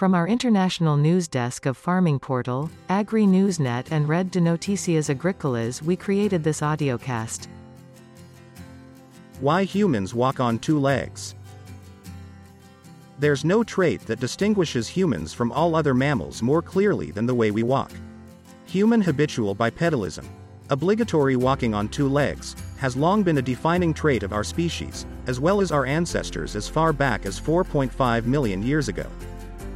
From our international news desk of Farming Portal, Agri Newsnet and Red de Noticias Agricolas we created this audiocast. Why humans walk on two legs. There's no trait that distinguishes humans from all other mammals more clearly than the way we walk. Human habitual bipedalism, obligatory walking on two legs, has long been a defining trait of our species, as well as our ancestors as far back as 4.5 million years ago.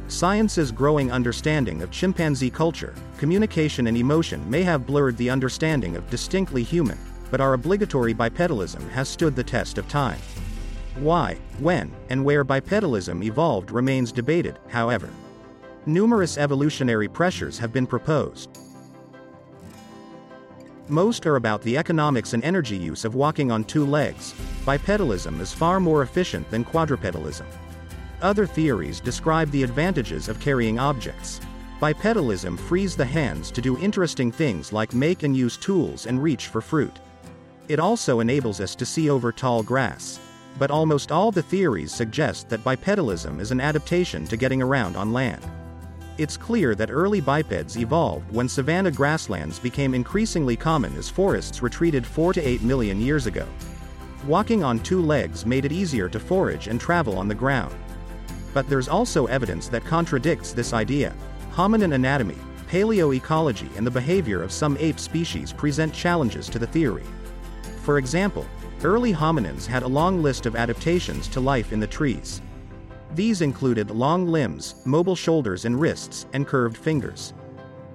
Science's growing understanding of chimpanzee culture, communication, and emotion may have blurred the understanding of distinctly human, but our obligatory bipedalism has stood the test of time. Why, when, and where bipedalism evolved remains debated, however. Numerous evolutionary pressures have been proposed. Most are about the economics and energy use of walking on two legs. Bipedalism is far more efficient than quadrupedalism. Other theories describe the advantages of carrying objects. Bipedalism frees the hands to do interesting things like make and use tools and reach for fruit. It also enables us to see over tall grass. But almost all the theories suggest that bipedalism is an adaptation to getting around on land. It's clear that early bipeds evolved when savanna grasslands became increasingly common as forests retreated 4 to 8 million years ago. Walking on two legs made it easier to forage and travel on the ground. But there's also evidence that contradicts this idea. Hominin anatomy, paleoecology, and the behavior of some ape species present challenges to the theory. For example, early hominins had a long list of adaptations to life in the trees. These included long limbs, mobile shoulders and wrists, and curved fingers.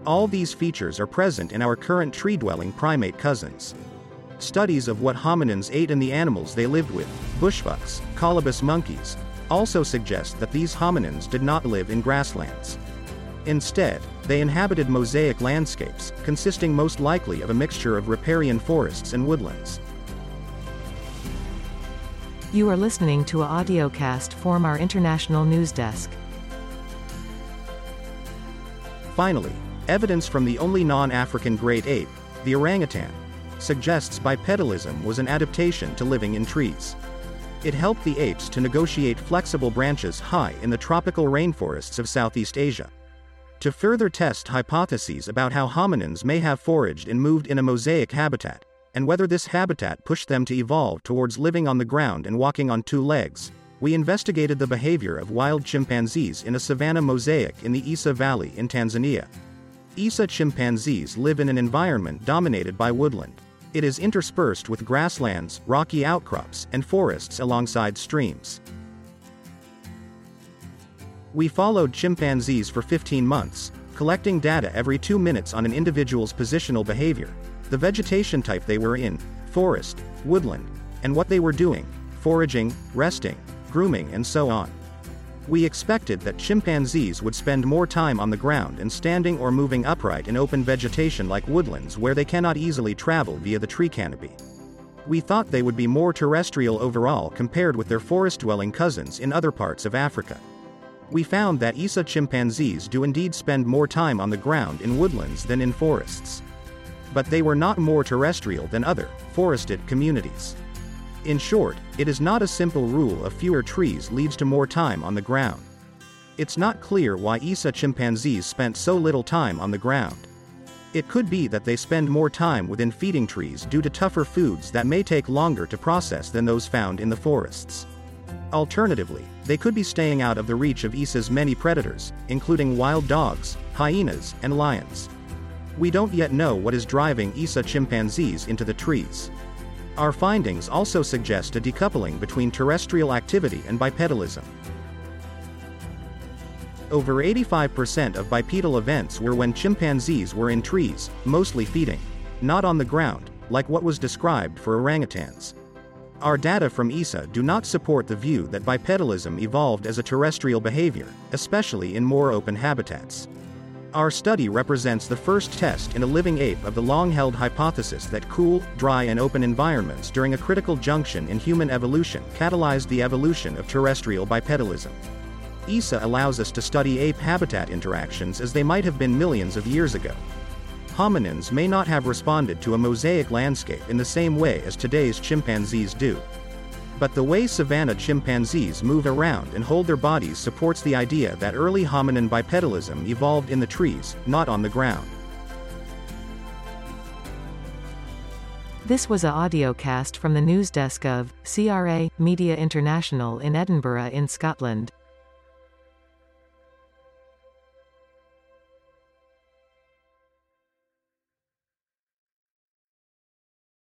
All these features are present in our current tree dwelling primate cousins. Studies of what hominins ate and the animals they lived with, bushbucks, colobus monkeys, also suggest that these hominins did not live in grasslands. Instead, they inhabited mosaic landscapes, consisting most likely of a mixture of riparian forests and woodlands. You are listening to a audiocast from our international news desk. Finally, evidence from the only non-African great ape, the orangutan, suggests bipedalism was an adaptation to living in trees. It helped the apes to negotiate flexible branches high in the tropical rainforests of Southeast Asia. To further test hypotheses about how hominins may have foraged and moved in a mosaic habitat, and whether this habitat pushed them to evolve towards living on the ground and walking on two legs, we investigated the behavior of wild chimpanzees in a savanna mosaic in the Issa Valley in Tanzania. Issa chimpanzees live in an environment dominated by woodland. It is interspersed with grasslands, rocky outcrops, and forests alongside streams. We followed chimpanzees for 15 months, collecting data every two minutes on an individual's positional behavior, the vegetation type they were in, forest, woodland, and what they were doing, foraging, resting, grooming, and so on. We expected that chimpanzees would spend more time on the ground and standing or moving upright in open vegetation like woodlands where they cannot easily travel via the tree canopy. We thought they would be more terrestrial overall compared with their forest-dwelling cousins in other parts of Africa. We found that Issa chimpanzees do indeed spend more time on the ground in woodlands than in forests. But they were not more terrestrial than other, forested communities. In short, it is not a simple rule of fewer trees leads to more time on the ground. It's not clear why Issa chimpanzees spent so little time on the ground. It could be that they spend more time within feeding trees due to tougher foods that may take longer to process than those found in the forests. Alternatively, they could be staying out of the reach of Issa's many predators, including wild dogs, hyenas, and lions. We don't yet know what is driving Issa chimpanzees into the trees. Our findings also suggest a decoupling between terrestrial activity and bipedalism. Over 85% of bipedal events were when chimpanzees were in trees, mostly feeding, not on the ground, like what was described for orangutans. Our data from Issa do not support the view that bipedalism evolved as a terrestrial behavior, especially in more open habitats. Our study represents the first test in a living ape of the long-held hypothesis that cool, dry and open environments during a critical junction in human evolution catalyzed the evolution of terrestrial bipedalism. Issa allows us to study ape habitat interactions as they might have been millions of years ago. Hominins may not have responded to a mosaic landscape in the same way as today's chimpanzees do. But the way savanna chimpanzees move around and hold their bodies supports the idea that early hominin bipedalism evolved in the trees, not on the ground. This was a audiocast from the news desk of CRA Media International in Edinburgh in Scotland.